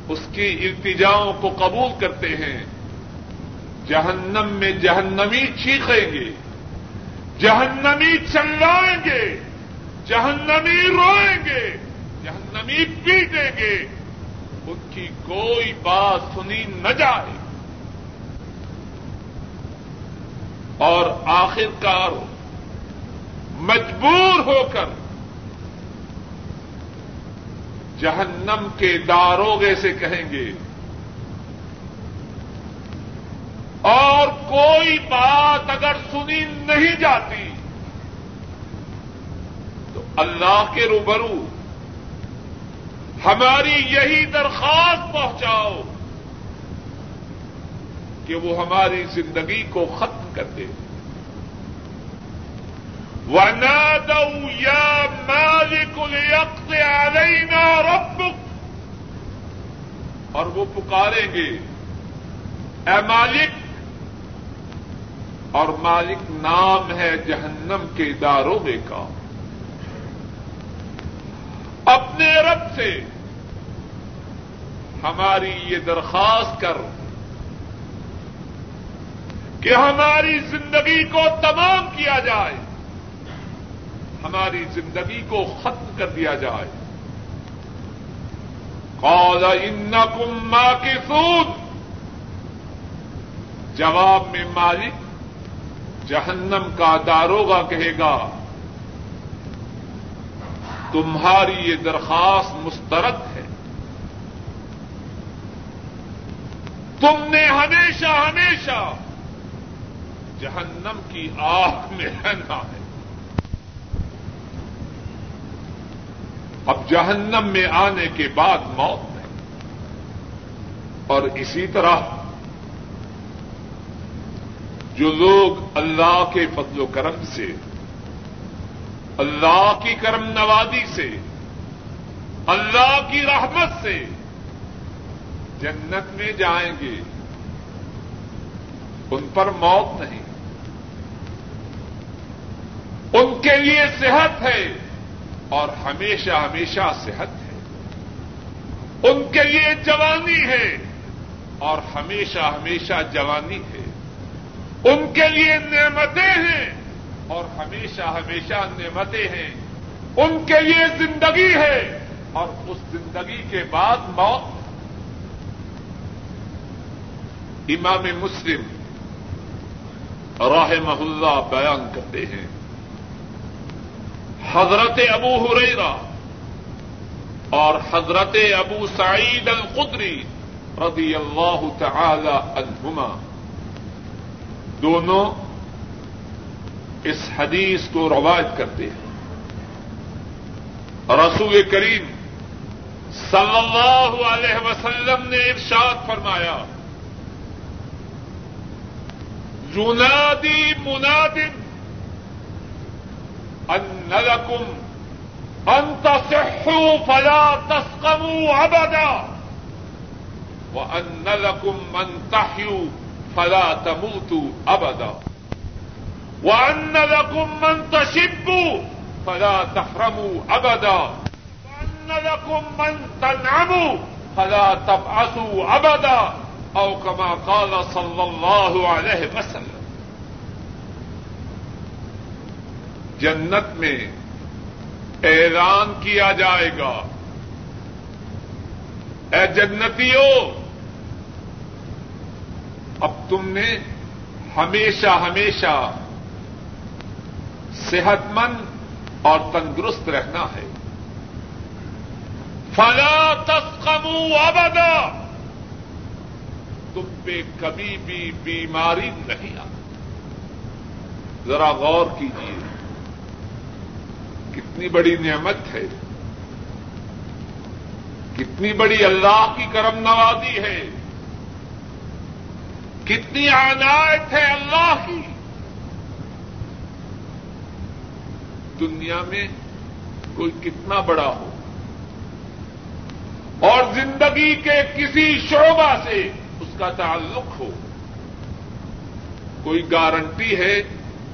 Speaker 2: اس کی التجاؤں کو قبول کرتے ہیں۔ جہنم میں جہنمی چیخیں گے، جہنمی چلائیں گے، جہنمی روئیں گے، جہنمی پیٹیں گے۔ ان کی کوئی بات سنی نہ جائے۔ اور آخرکار مجبور ہو کر جہنم کے داروگے سے کہیں گے اور کوئی بات اگر سنی نہیں جاتی تو اللہ کے روبرو ہماری یہی درخواست پہنچاؤ کہ وہ ہماری زندگی کو ختم کر دے۔ وَنَادَوْا يَا مَالِكُ لِيَقْضِ عَلَيْنَا رَبُّكَ۔ اور وہ پکاریں گے۔ اے مالک اور مالک نام ہے جہنم کے داروگے کا۔ اپنے رب سے ہماری یہ درخواست کر کہ ہماری زندگی کو تمام کیا جائے، ہماری زندگی کو ختم کر دیا جائے۔ قال انکم ماکثون۔ جواب میں مالک جہنم کا داروگا کہے گا، تمہاری یہ درخواست مسترد ہے۔ تم نے ہمیشہ ہمیشہ جہنم کی آنکھ میں رہنا ہے۔ اب جہنم میں آنے کے بعد موت ہے۔ اور اسی طرح جو لوگ اللہ کے فضل و کرم سے، اللہ کی کرم نوازی سے، اللہ کی رحمت سے جنت میں جائیں گے، ان پر موت نہیں۔ ان کے لیے صحت ہے اور ہمیشہ ہمیشہ صحت ہے۔ ان کے لیے جوانی ہے اور ہمیشہ ہمیشہ جوانی ہے۔ ان کے لیے نعمتیں ہیں اور ہمیشہ ہمیشہ نعمتیں ہیں۔ ان کے لیے زندگی ہے اور اس زندگی کے بعد موت۔ امام مسلم راہ محلہ بیان کرتے ہیں۔ حضرت ابو ہریرا اور حضرت ابو سعید القدری رضی اللہ تعالی عنہما دونوں اس حدیث کو روایت کرتے ہیں۔ رسول کریم صلی اللہ علیہ وسلم نے ارشاد فرمایا ينادي مناد أن لكم أن تصحوا فلا تسقموا أبدا وأن لكم من تحيوا فلا تموتوا أبدا. وأن لكم من تشبوا فلا تحرموا أبدا. وأن لكم من تنعموا فلا تبعثوا أبدا. او کما قال صلی اللہ علیہ وسلم. جنت میں اعلان کیا جائے گا. اے جنتیوں اب تم نے ہمیشہ ہمیشہ صحت مند اور تندرست رہنا ہے۔ فلا تسقموا ابدا۔ تم پہ کبھی بھی بیماری نہیں آتی۔ ذرا غور کیجیے۔ کتنی بڑی نعمت ہے۔ کتنی بڑی اللہ کی کرم نوازی ہے۔ کتنی عنایت ہے اللہ کی۔ دنیا میں کوئی کتنا بڑا ہو۔ اور زندگی کے کسی شعبہ سے اس کا تعلق ہو۔ کوئی گارنٹی ہے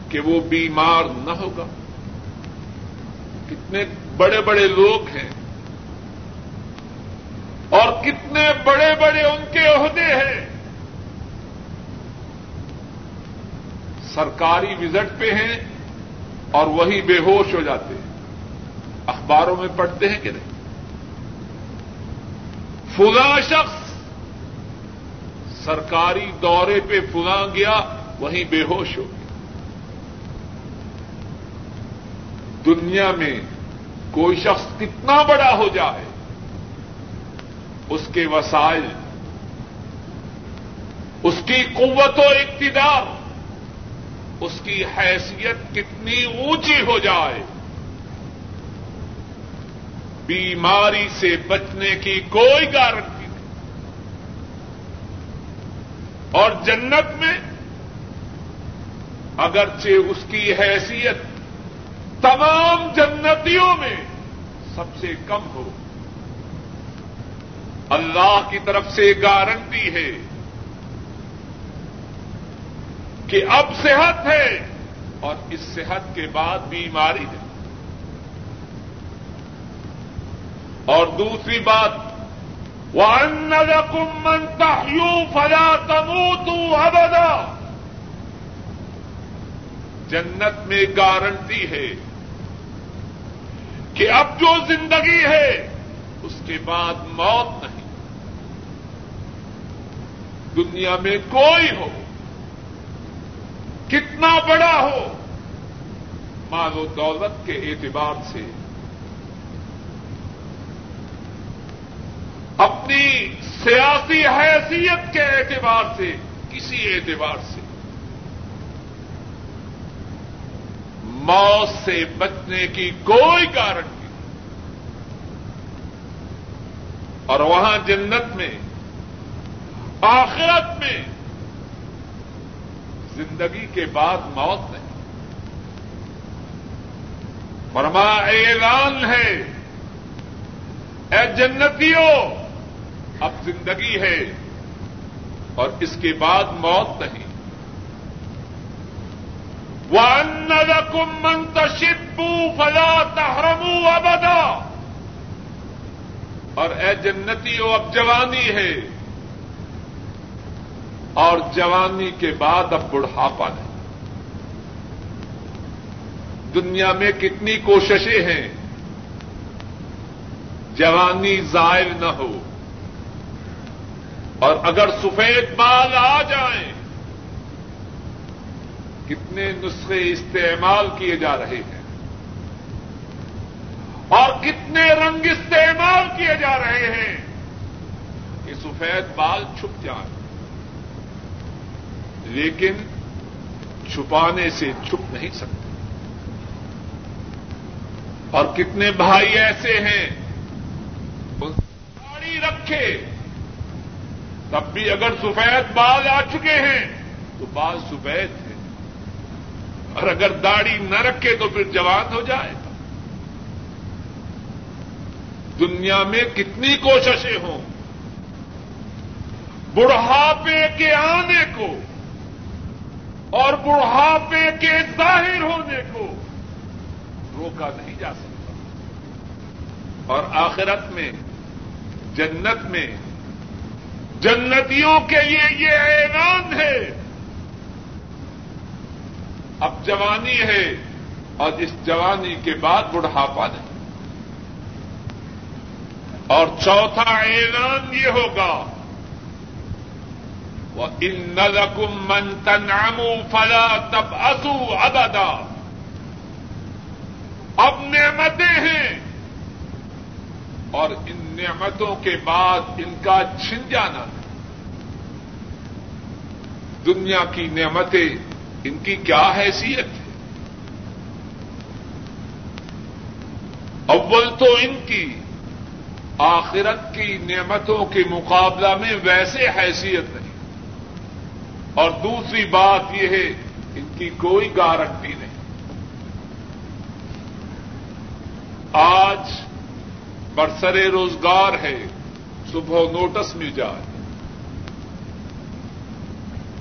Speaker 2: کہ وہ بیمار نہ ہوگا۔ کتنے بڑے بڑے لوگ ہیں۔ اور کتنے بڑے بڑے ان کے عہدے ہیں۔ سرکاری وزٹ پہ ہیں اور وہی بے ہوش ہو جاتے ہیں۔ اخباروں میں پڑھتے ہیں کہ نہیں؟ فلا شخص سرکاری دورے پہ فلاں گیا، وہیں بے ہوش ہو گیا۔ دنیا میں کوئی شخص کتنا بڑا ہو جائے، اس کے وسائل، اس کی قوت و اقتدار اس کی حیثیت کتنی اونچی ہو جائے۔ بیماری سے بچنے کی کوئی گارنٹی نہیں۔ اور جنت میں اگرچہ اس کی حیثیت تمام جنتیوں میں سب سے کم ہو، اللہ کی طرف سے گارنٹی ہے۔ کہ اب صحت ہے اور اس صحت کے بعد بیماری ہے۔ اور دوسری بات، وَأَنَّ لَكُمْ مَنْ تَحْيُوا فَلَا تَمُوتُوا أَبَدًا۔ جنت میں گارنٹی ہے کہ اب جو زندگی ہے، اس کے بعد موت نہیں۔ دنیا میں کوئی ہو۔ کتنا بڑا ہو۔ مال و دولت کے اعتبار سے۔ اپنی سیاسی حیثیت کے اعتبار سے، کسی اعتبار سے۔ موت سے بچنے کی کوئی گارنٹی اور وہاں جنت میں، آخرت میں زندگی کے بعد موت نہیں۔ فرما اعلان ہے۔ اے جنتیوں، اب زندگی ہے اور اس کے بعد موت نہیں۔ وَأَنَّ مَن تَشِبُّوا فَلَا تَحْرَمُوا أَبَدًا۔ اور اے جنتیوں، اب جوانی ہے۔ اور جوانی کے بعد اب بڑھاپا نہیں۔ دنیا میں کتنی کوششیں ہیں۔ جوانی ظاہر نہ ہو۔ اور اگر سفید بال آ جائیں، کتنے نسخے استعمال کیے جا رہے ہیں۔ اور کتنے رنگ استعمال کیے جا رہے ہیں کہ سفید بال چھپ جائیں۔ لیکن چھپانے سے چھپ نہیں سکتے۔ اور کتنے بھائی ایسے ہیں؟ داڑھی رکھے۔ تب بھی اگر سفید بال آ چکے ہیں، تو بال سفید ہیں۔ اور اگر داڑھی نہ رکھے، تو پھر جوان ہو جائے۔ گا دنیا میں کتنی کوششیں ہوں۔ بڑھاپے کے آنے کو اور بڑھاپے کے ظاہر ہونے کو روکا نہیں جا سکتا۔ اور آخرت میں، جنت میں، جنتیوں کے لیے یہ اعلان ہے۔ اب جوانی ہے اور اس جوانی کے بعد بڑھاپا نہیں۔ اور چوتھا اعلان یہ ہوگا ان لکم من تنعموا فلا تب ابدا اب نعمتیں ہیں اور ان نعمتوں کے بعد ان کا چھن جانا دنیا کی نعمتیں ان کی کیا حیثیت ہے؟ اول تو ان کی، آخرت کی نعمتوں کے مقابلہ میں ویسے حیثیت نہیں۔ اور دوسری بات یہ ہے، ان کی کوئی گارنٹی نہیں۔ آج برسر روزگار ہے، صبح نوٹس مل جائے۔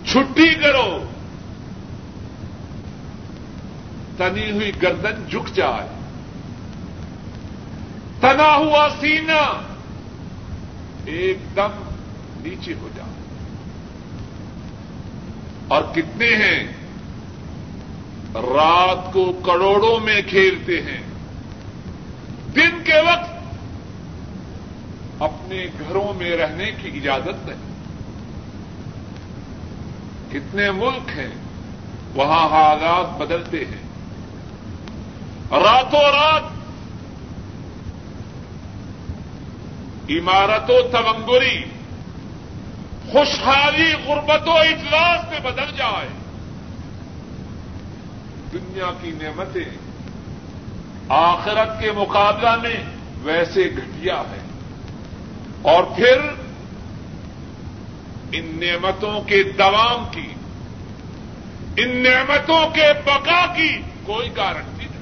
Speaker 2: چھٹی کرو۔ تنی ہوئی گردن جھک جائے۔ تنا ہوا سینہ۔ ایک دم نیچے ہو جائے۔ اور کتنے ہیں؟ رات کو کروڑوں میں کھیلتے ہیں۔ دن کے وقت اپنے گھروں میں رہنے کی اجازت نہیں۔ کتنے ملک ہیں، وہاں حالات بدلتے ہیں۔ راتوں رات عمارتوں تونگری خوشحالی، غربت و اجلاس میں بدل جائے۔ دنیا کی نعمتیں آخرت کے مقابلہ میں ویسے گھٹیا ہے اور پھر ان نعمتوں کے دوام کی، ان نعمتوں کے بقا کی کوئی گارنٹی نہیں۔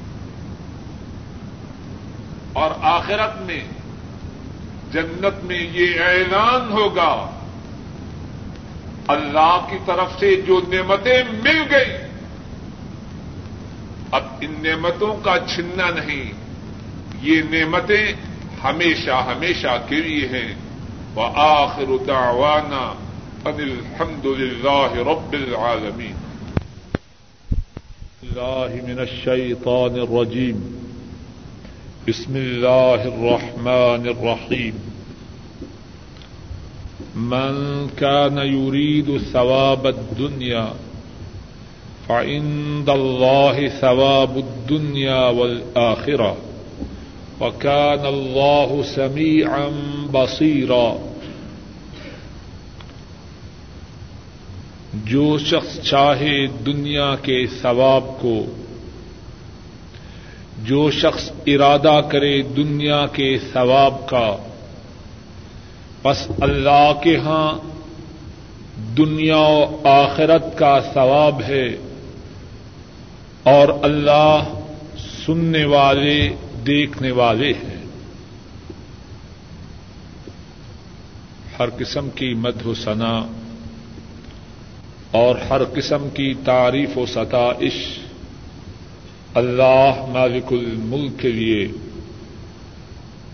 Speaker 2: اور آخرت میں جنت میں یہ اعلان ہوگا اللہ کی طرف سے جو نعمتیں مل گئی، اب ان نعمتوں کا چھننا نہیں، یہ نعمتیں ہمیشہ ہمیشہ کے لیے ہیں۔ وہ آخر دعوانا ان الحمد للہ رب العالمین۔
Speaker 1: اللہ من الشیطان الرجیم۔
Speaker 2: بسم الله الرحمن الرحيم من كان يريد ثواب الدنيا فعند الله ثواب الدنيا والآخرة وكان الله سميعا بصيرا جو شخص چاہے دنیا کے ثواب کو، جو شخص ارادہ کرے دنیا کے ثواب کا پس اللہ کے ہاں دنیا و آخرت کا ثواب ہے اور اللہ سننے والے، دیکھنے والے ہیں۔ ہر قسم کی مدھ و ثنا اور ہر قسم کی تعریف و ستائش اللہ مالک الملک کے لیے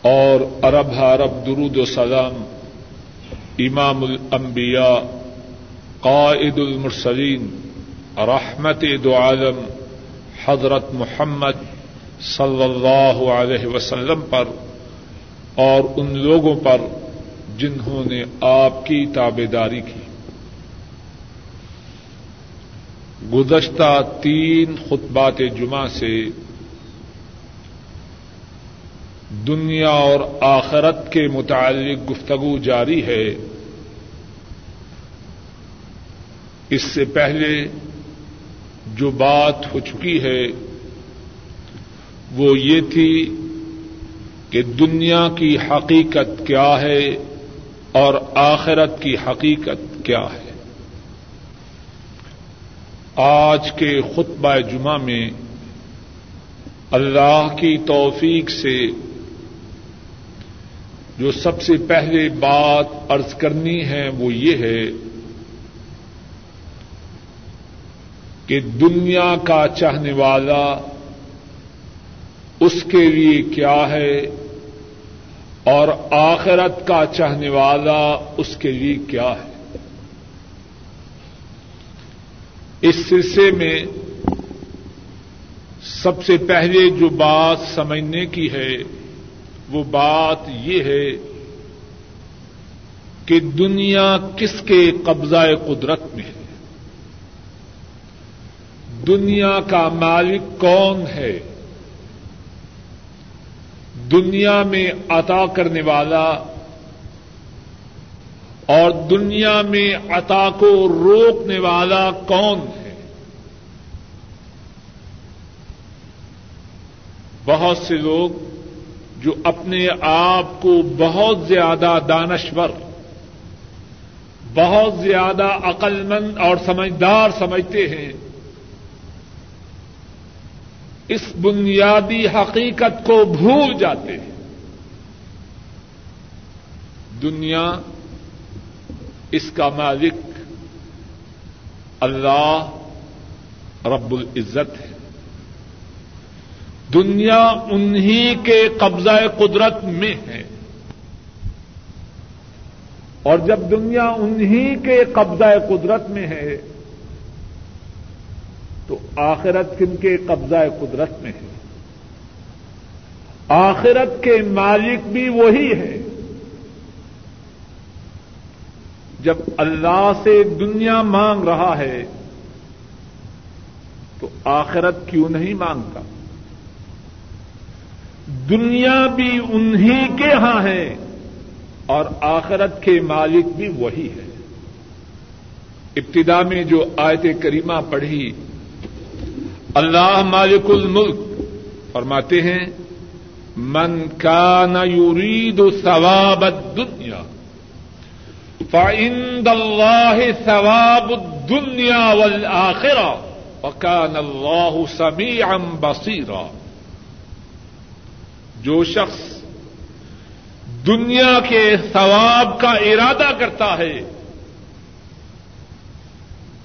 Speaker 2: اور عرب عرب درود و سلام امام الانبیاء، قائد المرسلین، رحمت دو عالم، حضرت محمد صلی اللہ علیہ وسلم پر اور ان لوگوں پر جنہوں نے آپ کی تابے داری کی۔ گزشتہ تین خطبات جمعہ سے دنیا اور آخرت کے متعلق گفتگو جاری ہے۔ اس سے پہلے جو بات ہو چکی ہے، وہ یہ تھی کہ دنیا کی حقیقت کیا ہے اور آخرت کی حقیقت کیا ہے۔ آج کے خطبہ جمعہ میں اللہ کی توفیق سے جو سب سے پہلے بات ارض کرنی ہے وہ یہ ہے کہ دنیا کا چاہنے والا اس کے لیے کیا ہے اور آخرت کا چاہنے والا اس کے لیے کیا ہے۔ اس سلسلے میں سب سے پہلے جو بات سمجھنے کی ہے وہ بات یہ ہے کہ دنیا کس کے قبضہ قدرت میں ہے؟ دنیا کا مالک کون ہے؟ دنیا میں عطا کرنے والا اور دنیا میں عطا کو روکنے والا کون ہے؟ بہت سے لوگ جو اپنے آپ کو بہت زیادہ دانشور، بہت زیادہ عقل مند اور سمجھدار سمجھتے ہیں، اس بنیادی حقیقت کو بھول جاتے ہیں۔ دنیا اس کا مالک اللہ رب العزت ہے۔ دنیا انہی کے قبضہ قدرت میں ہے۔ اور جب دنیا انہی کے قبضہ قدرت میں ہے، تو آخرت کن کے قبضہ قدرت میں ہے۔ آخرت کے مالک بھی وہی ہے۔ جب اللہ سے دنیا مانگ رہا ہے، تو آخرت کیوں نہیں مانگتا؟ دنیا بھی انہی کے ہاں ہے اور آخرت کے مالک بھی وہی ہے۔ ابتدا میں جو آیت کریمہ پڑھی، اللہ مالک الملک فرماتے ہیں، من کا نہ یورید ثواب دنیا فعند اللہ ثواب الدنیا والآخرہ، وکان اللہ سمیعا بصیرا۔ جو شخص دنیا کے ثواب کا ارادہ کرتا ہے،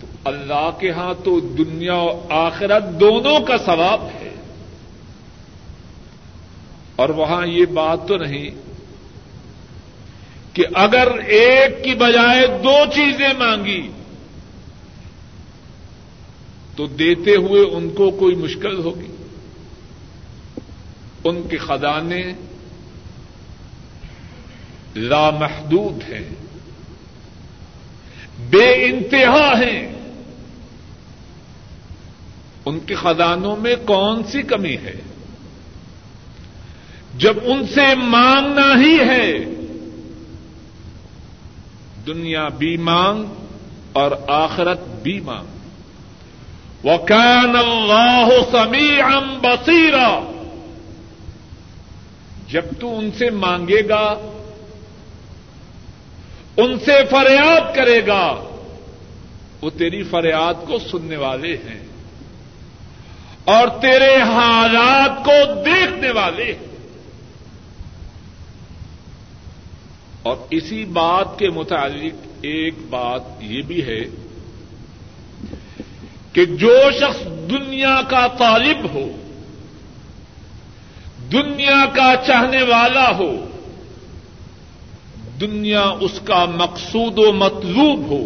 Speaker 2: تو اللہ کے ہاں تو دنیا و آخرت دونوں کا ثواب ہے۔ اور وہاں یہ بات تو نہیں کہ اگر ایک کی بجائے دو چیزیں مانگی، تو دیتے ہوئے ان کو کوئی مشکل ہوگی۔ ان کے خزانے لامحدود ہیں، بے انتہا ہیں۔ ان کے خزانوں میں کون سی کمی ہے؟ جب ان سے مانگنا ہی ہے، دنیا بھی مانگ اور آخرت بھی مانگ۔ وکان اللہ سمی بصیرا جب تو ان سے مانگے گا، ان سے فریاد کرے گا، وہ تیری فریاد کو سننے والے ہیں اور تیرے حالات کو دیکھنے والے ہیں۔ اور اسی بات کے متعلق ایک بات یہ بھی ہے کہ جو شخص دنیا کا طالب ہو دنیا کا چاہنے والا ہو، دنیا اس کا مقصود و مطلوب ہو،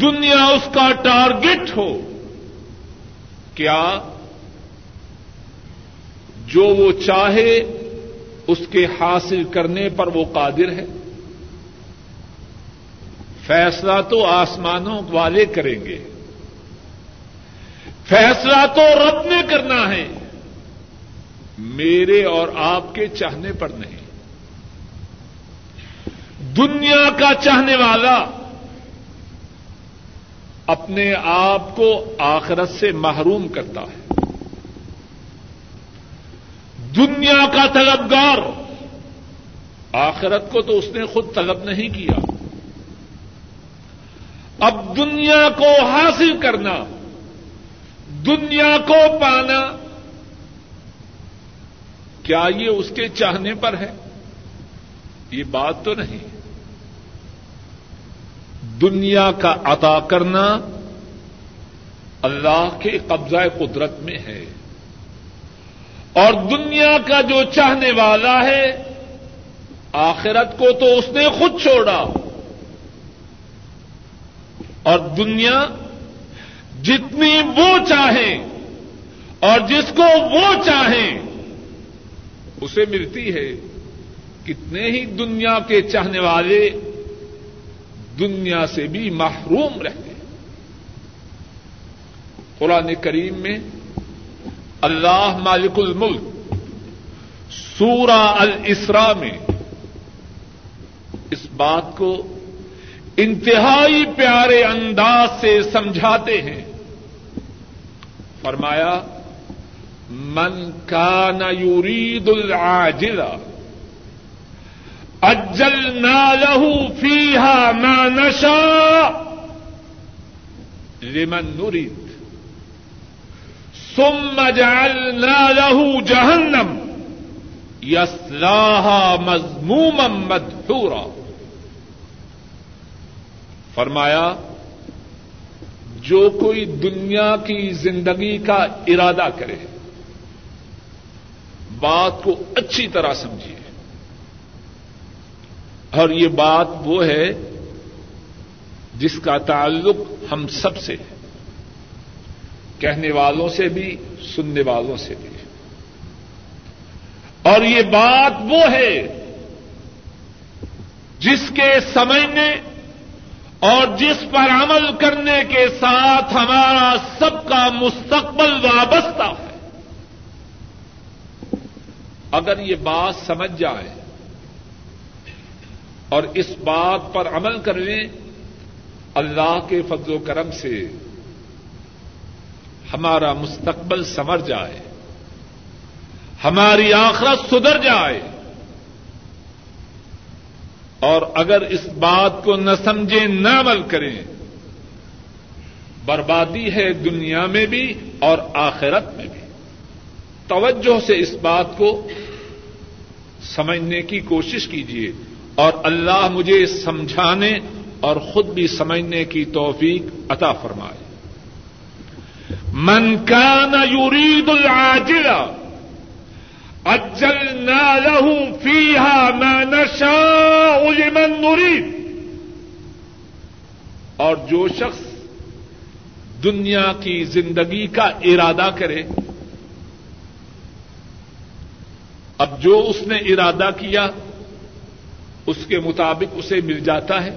Speaker 2: دنیا اس کا ٹارگٹ ہو، کیا جو وہ چاہے اس کے حاصل کرنے پر وہ قادر ہے؟ فیصلہ تو آسمانوں والے کریں گے، فیصلہ تو رب نے کرنا ہے۔ میرے اور آپ کے چاہنے پر نہیں۔ دنیا کا چاہنے والا اپنے آپ کو آخرت سے محروم کرتا ہے۔ دنیا کا طلبگار آخرت کو تو اس نے خود طلب نہیں کیا۔ اب دنیا کو حاصل کرنا، دنیا کو پانا کیا یہ اس کے چاہنے پر ہے؟ یہ بات تو نہیں۔ دنیا کا عطا کرنا اللہ کے قبضہ قدرت میں ہے۔ اور دنیا کا جو چاہنے والا ہے، آخرت کو تو اس نے خود چھوڑا۔ اور دنیا جتنی وہ چاہیں اور جس کو وہ چاہیں اسے ملتی ہے کتنے ہی دنیا کے چاہنے والے دنیا سے بھی محروم رہتے قرآن کریم میں اللہ مالک الملک سورہ الاسرا میں اس بات کو انتہائی پیارے انداز سے سمجھاتے ہیں۔ فرمایا من کا یرید العاجل اجل لہو فیحا ما نشا لمن نرید. ثم جعلنا له جہنم يصلاها مضموما مدحورا. فرمایا، جو کوئی دنیا کی زندگی کا ارادہ کرے بات کو اچھی طرح سمجھیے۔ اور یہ بات وہ ہے جس کا تعلق ہم سب سے ہے۔ کہنے والوں سے بھی، سننے والوں سے بھی۔ اور یہ بات وہ ہے جس کے سمجھنے اور جس پر عمل کرنے کے ساتھ ہمارا سب کا مستقبل وابستہ ہے اگر یہ بات سمجھ جائے اور اس بات پر عمل کر لیں، اللہ کے فضل و کرم سے ہمارا مستقبل سمر جائے، ہماری آخرت سدھر جائے۔ اور اگر اس بات کو نہ سمجھیں، نہ عمل کریں، بربادی ہے دنیا میں بھی اور آخرت میں بھی۔ توجہ سے اس بات کو سمجھنے کی کوشش کیجیے اور اللہ مجھے سمجھانے اور خود بھی سمجھنے کی توفیق عطا فرمائے۔ من كان يريد العاجلة أجلنا له فيها ما نشاء لمن نريد اور جو شخص دنیا کی زندگی کا ارادہ کرے
Speaker 1: اب جو اس نے ارادہ کیا، اس کے مطابق اسے مل جاتا ہے۔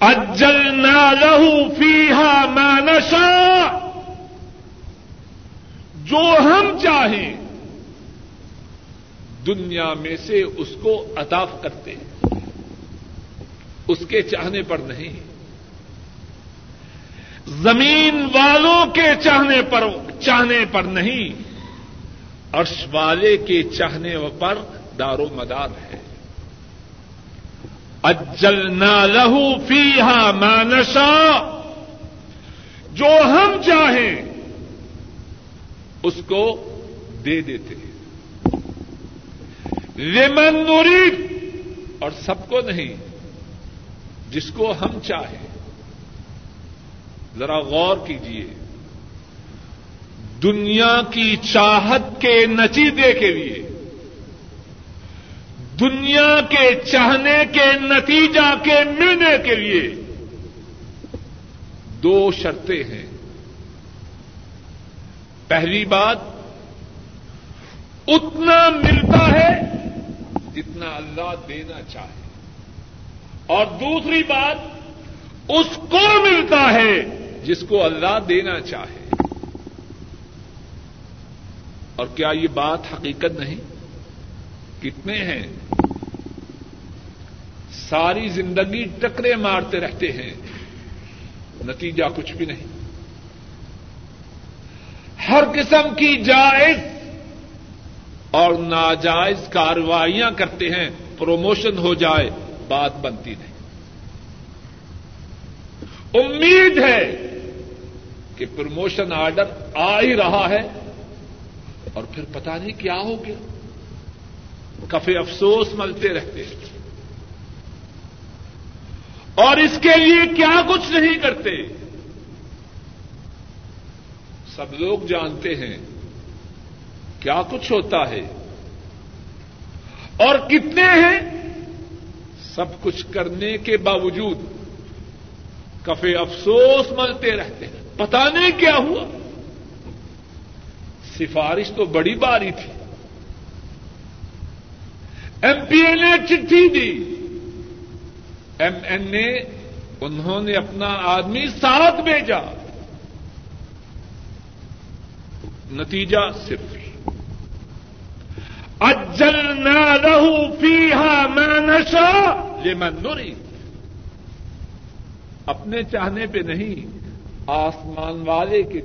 Speaker 1: اجل نہ لہو فیحا مانشا جو ہم چاہیں، دنیا میں سے اس کو عطاف کرتے ہیں۔ اس کے چاہنے پر نہیں۔ زمین والوں کے چاہنے پر چاہنے پر نہیں۔ عرش والے کے چاہنے پر دار و مدار ہے۔ اجل نہ لہو فی مانشا جو ہم چاہیں اس کو دے دیتے ہیں۔ لمن نرید، اور سب کو نہیں، جس کو ہم چاہیں۔ ذرا غور کیجیے دنیا کی چاہت کے نتیجے کے لیے، دنیا کے چاہنے کے نتیجہ کے ملنے کے لیے دو شرطیں ہیں۔ پہلی بات، اتنا ملتا ہے جتنا اللہ دینا چاہے۔ اور دوسری بات، اس کو ملتا ہے جس کو اللہ دینا چاہے۔ اور کیا یہ بات حقیقت نہیں؟ کتنے ہیں؟ ساری زندگی ٹکرے مارتے رہتے ہیں، نتیجہ کچھ بھی نہیں۔ ہر قسم کی جائز اور ناجائز کاروائیاں کرتے ہیں، پروموشن ہو جائے، بات بنتی نہیں۔ امید ہے کہ پروموشن آرڈر آ ہی رہا ہے۔ اور پھر پتا نہیں کیا ہو گیا۔ کفے افسوس ملتے رہتے ہیں۔ اور اس کے لیے کیا کچھ نہیں کرتے۔ سب لوگ جانتے ہیں کیا کچھ ہوتا ہے۔ اور کتنے ہیں؟ سب کچھ کرنے کے باوجود کفے افسوس ملتے رہتے ہیں۔ پتا نہیں کیا ہوا۔ سفارش تو بڑی باری تھی۔ ایم پی اے نے چٹھی دی۔ ایم این اے انہوں نے اپنا آدمی ساتھ بھیجا۔ نتیجہ صرف۔ اجل نہ رہو فیحا میں نشا یہ میں نوری اپنے چاہنے پہ نہیں، آسمان والے کے